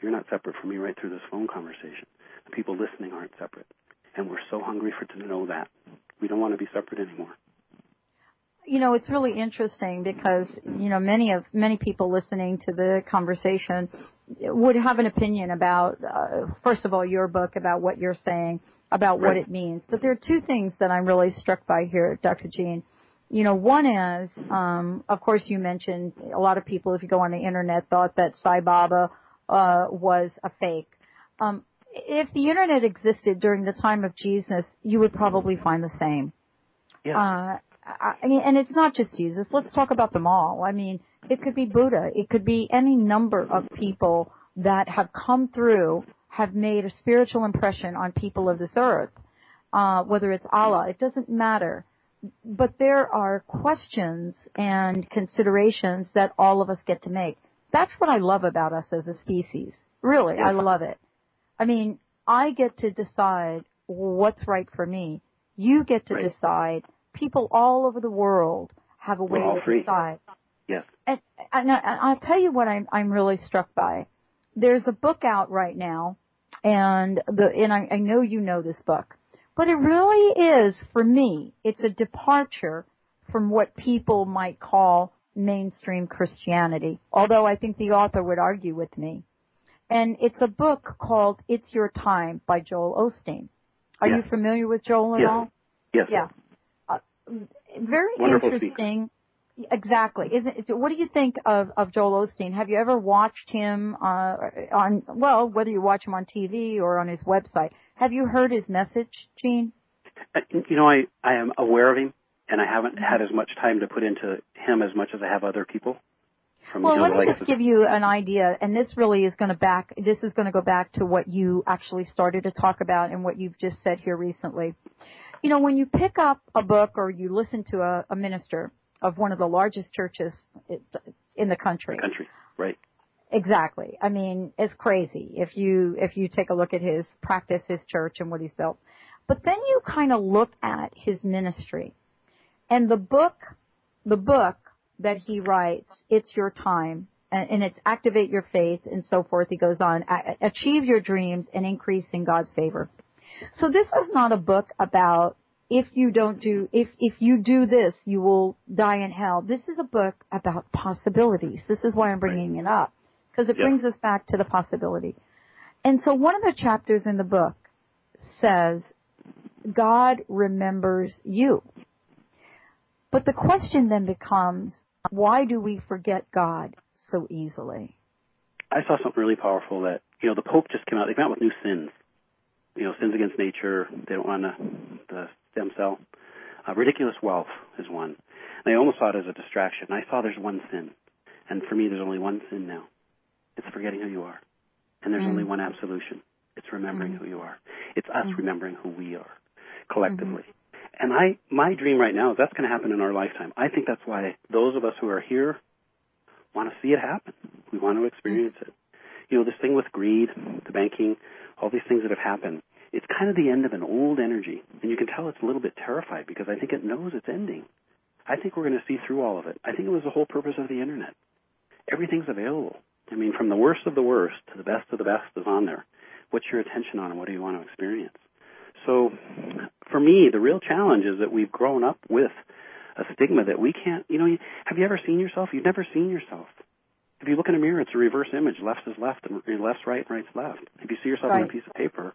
You're not separate from me right through this phone conversation. The people listening aren't separate. And we're so hungry for to know that. We don't want to be separate anymore. You know, it's really interesting because, you know, many of, many people listening to the conversation would have an opinion about, uh, first of all, your book, about what you're saying, about what it means. But there are two things that I'm really struck by here, Dr. Gene. You know, one is, um, of course, you mentioned a lot of people, if you go on the internet, thought that Sai Baba uh, was a fake. Um, if the internet existed during the time of Jesus, you would probably find the same. Yeah. Uh, I, and it's not just Jesus. Let's talk about them all. I mean, it could be Buddha. It could be any number of people that have come through, have made a spiritual impression on people of this earth. Uh, whether it's Allah, it doesn't matter. But there are questions and considerations that all of us get to make. That's what I love about us as a species. Really, I love it. I mean, I get to decide what's right for me. You get to right. decide. People all over the world have a way to free. decide. Yes. And, and, I, will tell you what I'm, I'm really struck by. There's a book out right now, and the and I, I know you know this book, but it really is for me. It's a departure from what people might call mainstream Christianity. Although I think the author would argue with me. And it's a book called It's Your Time by Joel Osteen. Are yes. you familiar with Joel at yes. all? Yes. Yeah. Uh, very Wonderful interesting. Exactly. Isn't it, what do you think of, of Joel Osteen? Have you ever watched him uh, on well, whether you watch him on TV or on his website? Have you heard his message, Gene? Uh, you know, I I am aware of him, and I haven't mm-hmm. had as much time to put into him as much as I have other people. Well, let me just give you an idea, and this really is going to back. This is going to go back to what you actually started to talk about and what you've just said here recently. You know, when you pick up a book or you listen to a, a minister of one of the largest churches in the country. The country, right? Exactly. I mean, it's crazy if you if you take a look at his practice, his church, and what he's built. But then you kind of look at his ministry, and the book, the book that he writes, "It's Your Time," and, and it's activate your faith and so forth. He goes on, achieve your dreams and increase in God's favor. So this is not a book about if you don't do, if, if you do this, you will die in hell. This is a book about possibilities. This is why I'm bringing it up. Because it brings us back to the possibility. And so one of the chapters in the book says, God remembers you. But the question then becomes, why do we forget God so easily? I saw something really powerful that, you know, the Pope just came out, they came out with new sins. You know, sins against nature, they don't want to, the stem cell. Uh, ridiculous wealth is one. And I almost saw it as a distraction. I saw there's one sin. And for me, there's only one sin now. It's forgetting who you are. And there's mm. only one absolution. It's remembering mm. who you are. It's us mm. remembering who we are collectively. Mm-hmm. And I, my dream right now is that's going to happen in our lifetime. I think that's why those of us who are here want to see it happen. We want to experience mm. it. You know, this thing with greed, the banking, all these things that have happened it's kind of the end of an old energy. And you can tell it's a little bit terrified because I think it knows it's ending. I think we're going to see through all of it. I think it was the whole purpose of the internet. Everything's available. I mean, from the worst of the worst to the best of the best is on there. What's your attention on and what do you want to experience? So, for me, the real challenge is that we've grown up with a stigma that we can't, you know, have you ever seen yourself? You've never seen yourself. If you look in a mirror, it's a reverse image. Left is left, and left's right, and right's left. If you see yourself right. on a piece of paper,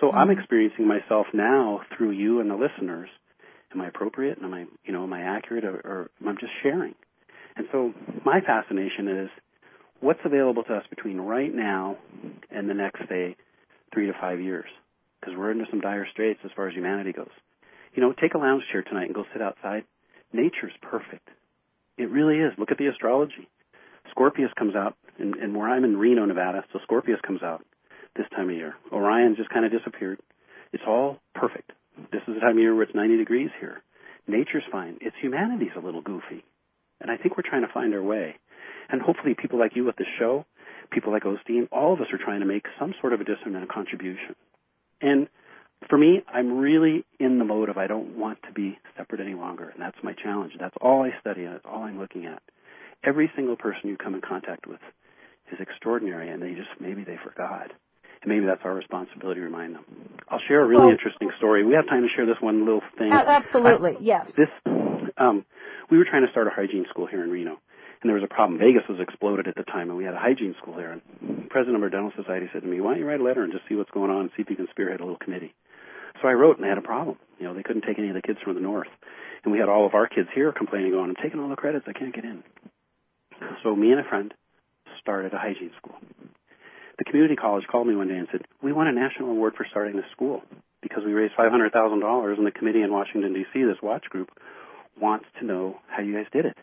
so mm-hmm. I'm experiencing myself now through you and the listeners. Am I appropriate? Am I, you know, am I accurate, or, or I'm just sharing? And so my fascination is what's available to us between right now and the next, say, three to five years, because we're into some dire straits as far as humanity goes. You know, take a lounge chair tonight and go sit outside. Nature's perfect. It really is. Look at the astrology. Scorpius comes out, and, and where I'm in Reno, Nevada, so Scorpius comes out this time of year. Orion just kind of disappeared. It's all perfect. This is the time of year where it's 90 degrees here. Nature's fine. It's humanity's a little goofy. And I think we're trying to find our way. And hopefully people like you with this show, people like Osteen, all of us are trying to make some sort of a a contribution. And for me, I'm really in the mode of I don't want to be separate any longer, and that's my challenge. That's all I study, and that's all I'm looking at. Every single person you come in contact with is extraordinary, and they just maybe they forgot, and maybe that's our responsibility to remind them. I'll share a really interesting story. We have time to share this one little thing. Absolutely, I, yes. This, um, we were trying to start a hygiene school here in Reno, and there was a problem. Vegas was exploded at the time, and we had a hygiene school there. And the president of our dental society said to me, "Why don't you write a letter and just see what's going on, and see if you can spearhead a little committee?" So I wrote, and they had a problem. You know, they couldn't take any of the kids from the north, and we had all of our kids here complaining, going, "I'm taking all the credits. I can't get in." So me and a friend started a hygiene school. The community college called me one day and said, "We won a national award for starting this school because we raised five hundred thousand dollars, and the committee in Washington D.C., this watch group, wants to know how you guys did it."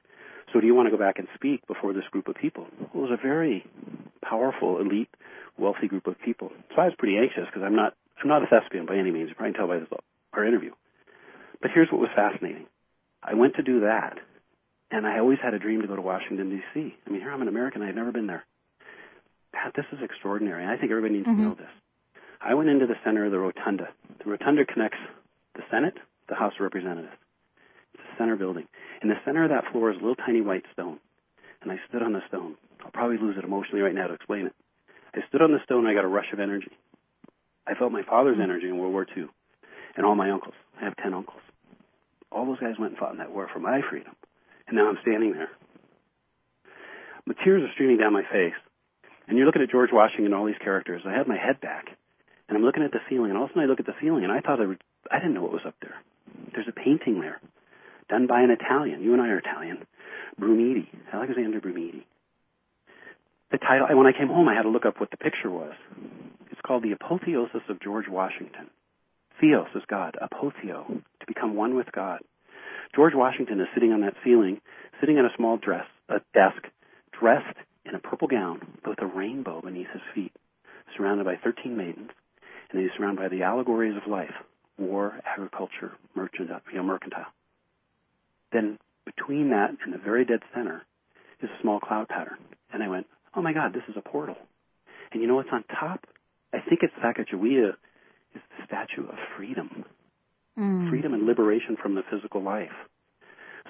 So do you want to go back and speak before this group of people? It was a very powerful, elite, wealthy group of people. So I was pretty anxious because I'm not I'm not a thespian by any means. You probably tell by this our interview. But here's what was fascinating. I went to do that, and I always had a dream to go to Washington D.C. I mean, here I'm an American. I had never been there. Pat, this is extraordinary. I think everybody needs mm-hmm. to know this. I went into the center of the rotunda. The rotunda connects the Senate, the House of Representatives. It's a center building. In the center of that floor is a little tiny white stone. And I stood on the stone. I'll probably lose it emotionally right now to explain it. I stood on the stone and I got a rush of energy. I felt my father's mm-hmm. energy in World War II and all my uncles. I have 10 uncles. All those guys went and fought in that war for my freedom. And now I'm standing there. The tears are streaming down my face. And you're looking at George Washington and all these characters. I had my head back. And I'm looking at the ceiling. And all of a sudden I look at the ceiling and I thought I, would, I didn't know what was up there. There's a painting there done by an Italian. You and I are Italian. Brumidi, Alexander Brumidi. The title, when I came home, I had to look up what the picture was. It's called The Apotheosis of George Washington. Theos is God, apotheo, to become one with God. George Washington is sitting on that ceiling, sitting at a small dress, a desk, dressed in a purple gown with a rainbow beneath his feet, surrounded by 13 maidens, and he's surrounded by the allegories of life, war, agriculture, mercantile. You know, mercantile. Then between that and the very dead center is a small cloud pattern. And I went, oh my God, this is a portal. And you know what's on top? I think it's Sacagawea is the statue of freedom. Mm. Freedom and liberation from the physical life.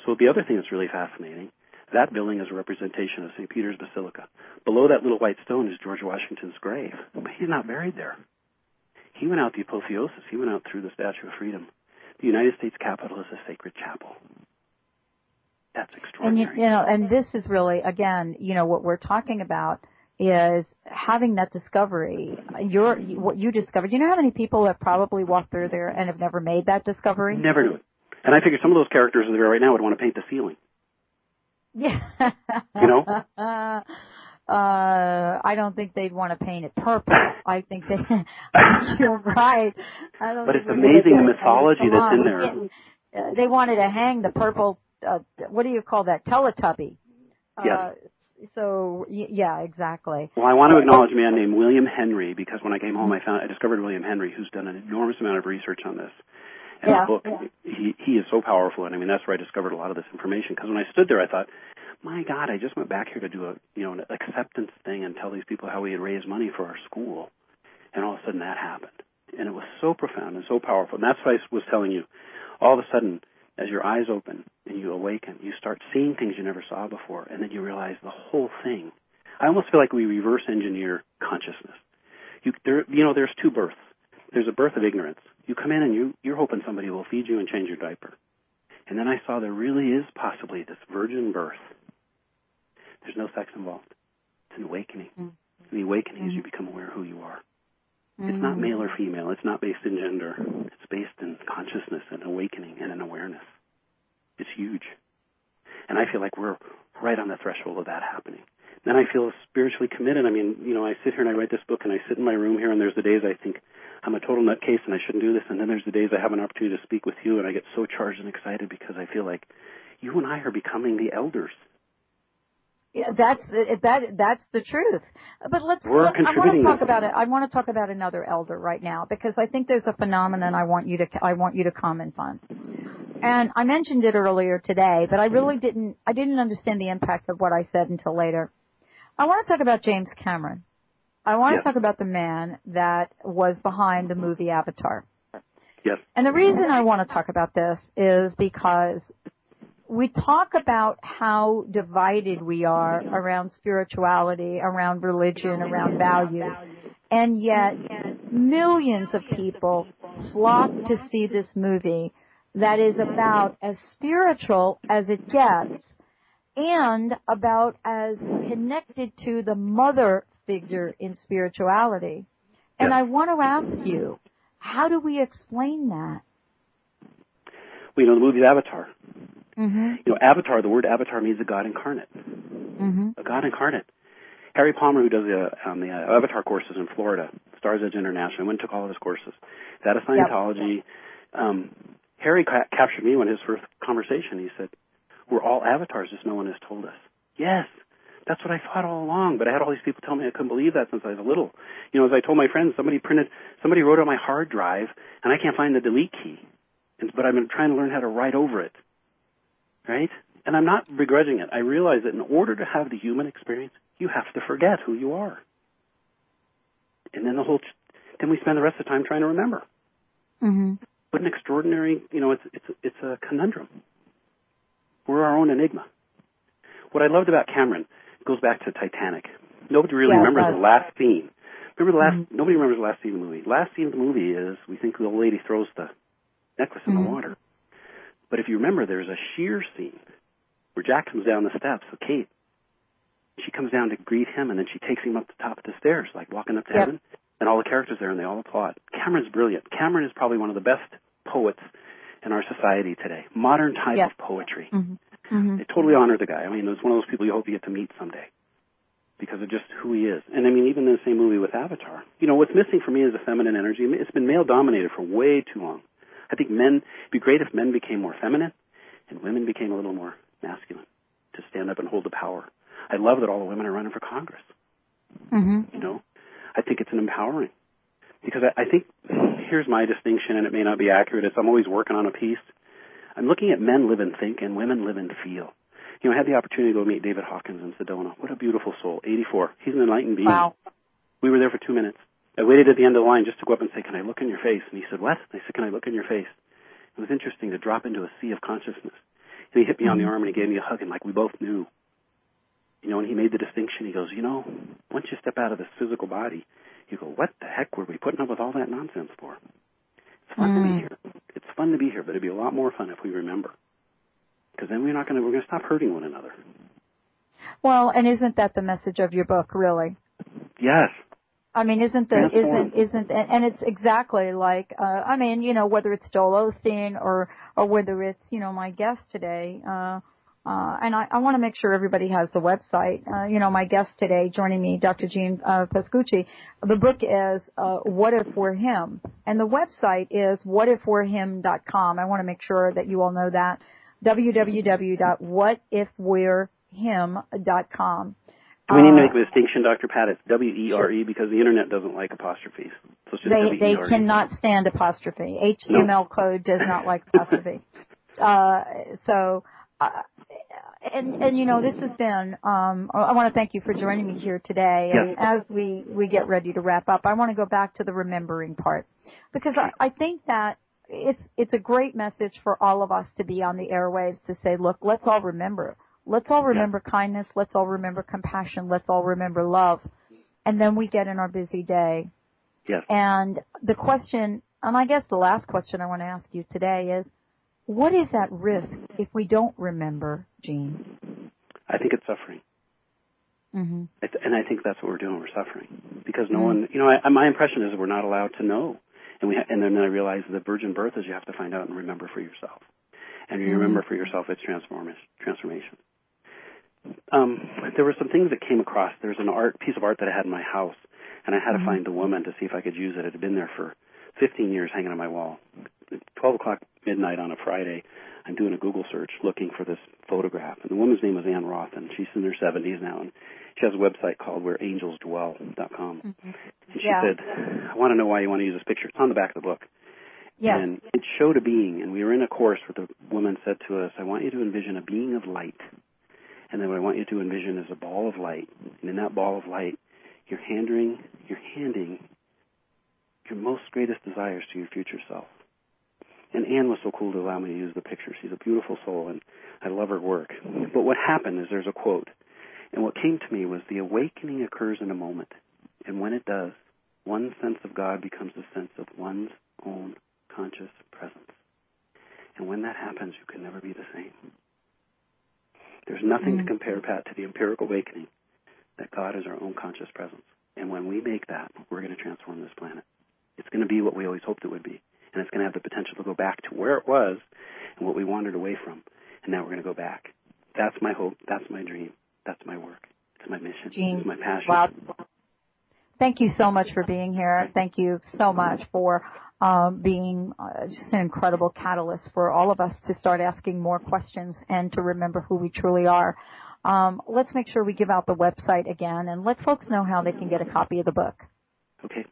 So the other thing that's really fascinating, that building is a representation of St. Peter's Basilica. Below that little white stone is George Washington's grave. But he's not buried there. He went out the apotheosis. He went out through the Statue of Freedom. The United States Capitol is a sacred chapel. That's extraordinary. And you, you know, and this is really again, you know, what we're talking about is having that discovery. Your what you discovered. You know how many people have probably walked through there and have never made that discovery? Never knew it. And I figure some of those characters that are there right now would want to paint the ceiling. Yeah. you know. Uh, I don't think they'd want to paint it purple. I think they. you're right. I don't. But it's amazing the mythology that's in there. Uh, they wanted to hang the purple uh, what do you call that? Teletubby. Yeah. Uh, so yeah, exactly. Well, I want to acknowledge a man named William Henry because when I came home, I found I discovered William Henry, who's done an enormous amount of research on this. And yeah. the book, he he is so powerful, and I mean that's where I discovered a lot of this information. Because when I stood there, I thought, my God, I just went back here to do a you know an acceptance thing and tell these people how we had raised money for our school, and all of a sudden that happened, and it was so profound and so powerful. And that's what I was telling you. All of a sudden, as your eyes open and you awaken, you start seeing things you never saw before, and then you realize the whole thing. I almost feel like we reverse engineer consciousness. You, there, you know, there's two births. There's a birth of ignorance. You come in and you, you're hoping somebody will feed you and change your diaper. And then I saw there really is possibly this virgin birth. There's no sex involved. It's an awakening. Mm-hmm. The awakening mm-hmm. is you become aware of who you are. Mm-hmm. It's not male or female. It's not based in gender. It's based in consciousness and awakening and an awareness. It's huge. And I feel like we're right on the threshold of that happening. Then I feel spiritually committed. I mean, you know, I sit here and I write this book and I sit in my room here and there's the days I think I'm a total nutcase and I shouldn't do this. And then there's the days I have an opportunity to speak with you and I get so charged and excited because I feel like you and I are becoming the elders yeah, that's that. That's the truth. But let's. We're let, I want to talk about it. I want to talk about another elder right now because I think there's a phenomenon I want you to. I want you to comment on. And I mentioned it earlier today, but I really didn't. I didn't understand the impact of what I said until later. I want to talk about James Cameron. I want to talk about the man that was behind the movie Avatar. Yes. And the reason I want to talk about this is because we talk about how divided we are around spirituality, around religion, around values. And yet millions of people flock to see this movie that is about as spiritual as it gets and about as connected to the mother figure in spirituality. And Yes. I want to ask you, how do we explain that? Well, you know, the movie Avatar. Mm-hmm. You know, Avatar, the word Avatar means a God incarnate. Mm-hmm. A God incarnate. Harry Palmer, who does the, um, the uh, Avatar courses in Florida, Stars Edge International, went and took all of his courses. He's out of Scientology. Um, Harry ca- captured me when his first conversation. He said, "We're all avatars, just no one has told us." Yes, that's what I thought all along. But I had all these people tell me I couldn't believe that since I was little. You know, as I told my friends, somebody printed, somebody wrote on my hard drive, and I can't find the delete key. And, but I've been trying to learn how to write over it. Right? And I'm not begrudging it. I realize that in order to have the human experience, you have to forget who you are. And then the whole, then we spend the rest of the time trying to remember. Mm-hmm. What an extraordinary, you know, it's it's it's a conundrum. We're our own enigma. What I loved about Cameron goes back to Titanic. Nobody really Yeah, remembers the last scene. Remember the last? Mhm. Nobody remembers the last scene of the movie. Last scene of the movie is we think the old lady throws the necklace in Mhm. the water. But if you remember, there's a sheer scene where Jack comes down the steps with Kate. She comes down to greet him, and then she takes him up the top of the stairs, like walking up to Yep. heaven. And all the characters there, and they all applaud. Cameron's brilliant. Cameron is probably one of the best poets in our society today. Modern type Yep. of poetry. Mm-hmm. Mm-hmm. They totally honor the guy. I mean, it's one of those people you hope you get to meet someday because of just who he is. And I mean, even in the same movie with Avatar, you know, what's missing for me is the feminine energy. It's been male dominated for way too long. I think men, it'd be great if men became more feminine and women became a little more masculine to stand up and hold the power. I love that all the women are running for Congress. Mm-hmm. You know, I think it's an empowering because I, I think here's my distinction, and it may not be accurate. It's I'm always working on a piece. I'm looking at men live and think, and women live and feel. You know, I had the opportunity to go meet David Hawkins in Sedona. What a beautiful soul, 84. He's an enlightened being. Wow. We were there for two minutes. I waited at the end of the line just to go up and say, "Can I look in your face?" And he said, "What?" I said, "Can I look in your face?" It was interesting to drop into a sea of consciousness. And he hit me on the mm-hmm. arm and he gave me a hug, and like we both knew. You know, and he made the distinction. He goes, "You know, once you step out of this physical body, you go, what the heck were we putting up with all that nonsense for? It's fun to Mm. be here. It's fun to be here, but it'd be a lot more fun if we remember. Because then we're not going to, we're going to stop hurting one another. Well, and isn't that the message of your book, really? Yes. I mean, isn't the isn't isn't and and it's exactly like uh, I mean, you know, whether it's Joel Osteen or or whether it's you know my guest today. Uh, uh, and I, I want to make sure everybody has the website. Uh, you know, my guest today, joining me, Dr. Gene uh, Pascucci. The book is uh, "What If We're Him," and the website is whatifwerehim.com. I want to make sure that you all know that www.whatifwerehim.com. Do we need to Uh, make a distinction, Dr. Pat? It's W-E-R-E because the internet doesn't like apostrophes. So they they cannot stand apostrophe. HTML code does not like apostrophe. uh, so, uh, and and you know this has been. Um, I want to thank you for joining me here today. And as we we get ready to wrap up, I want to go back to the remembering part because I, I think that it's it's a great message for all of us to be on the airwaves to say, look, let's all remember. Let's all remember kindness. Let's all remember compassion. Let's all remember love. And then we get in our busy day Yes. and the question, and I guess the last question I want to ask you today is, what is at risk if we don't remember, Gene? I think it's suffering. Mm-hmm. And I think that's what we're doing. We're suffering because no Mm. one, you know, I, my impression is we're not allowed to know, and we, and then I realized the virgin birth is you have to find out and remember for yourself, and you Mhm. remember for yourself it's transformation. Transformation. Um, there were some things that came across. There's an art piece of art that I had in my house, and I had to find the woman to see if I could use it. It had been there for 15 years, hanging on my wall. At 12 o'clock midnight on a Friday, I'm doing a Google search looking for this photograph, and the woman's name was Ann Roth, and she's in her 70s now, and she has a website called WhereAngelsDwell.com. Mm-hmm. And she Yeah. said, "I want to know why you want to use this picture." It's on the back of the book. Yes. And it showed a being, and we were in a course where the woman said to us, I want you to envision a being of light. And then what I want you to envision is a ball of light. And in that ball of light, you're handing, you're handing your most greatest desires to your future self. And Anne was so cool to allow me to use the picture. She's a beautiful soul, and I love her work. But what happened is there's a quote, and what came to me was the awakening occurs in a moment, and when it does, one sense of God becomes a sense of one's own conscious presence. And when that happens, you can never be the same. There's nothing mm-hmm. to compare, Pat, to the empiric awakening that God is our own conscious presence. And when we make that, we're going to transform this planet. It's going to be what we always hoped it would be. And it's going to have the potential to go back to where it was and what we wandered away from. And now we're going to go back. That's my hope. That's my dream. That's my work. It's my mission. Gene, it's my passion. Wow. Thank you so much for being here. Thank you so much for um, being uh, just an incredible catalyst for all of us to start asking more questions and to remember who we truly are. Um, let's make sure we give out the website again and let folks know how they can get a copy of the book. Okay.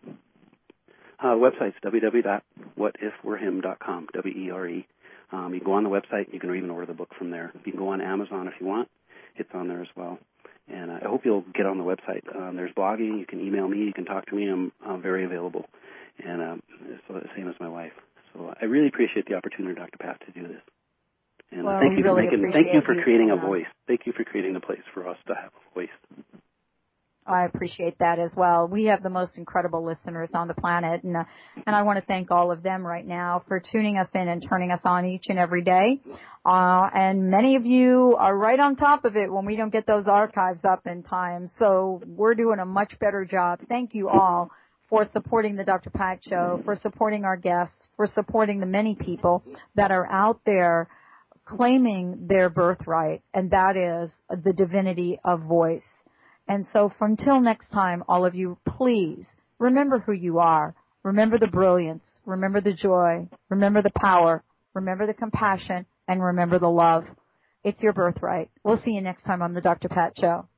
Uh, website's www.whatifwerehim.com, W-E-R-E. Um, you can go on the website. You can even order the book from there. You can go on Amazon if you want. It's on there as well. And I hope you'll get on the website. Um, there's blogging. You can email me. You can talk to me. I'm, I'm very available. And um, so the same as my wife. So I really appreciate the opportunity, Dr. Pat, to do this. And well, thank you really for making, thank you for creating a voice. Thank you for creating a place for us to have a voice. I appreciate that as well. We have the most incredible listeners on the planet, and uh, and I want to thank all of them right now for tuning us in and turning us on each and every day. Uh, and many of you are right on top of it when we don't get those archives up in time. So we're doing a much better job. Thank you all for supporting the Dr. Pat Show, for supporting our guests, for supporting the many people that are out there claiming their birthright, and that is the divinity of voice. And so from until next time, all of you, please remember who you are. Remember the brilliance. Remember the joy. Remember the power. Remember the compassion and remember the love. It's your birthright. We'll see you next time on the Dr. Pat Show.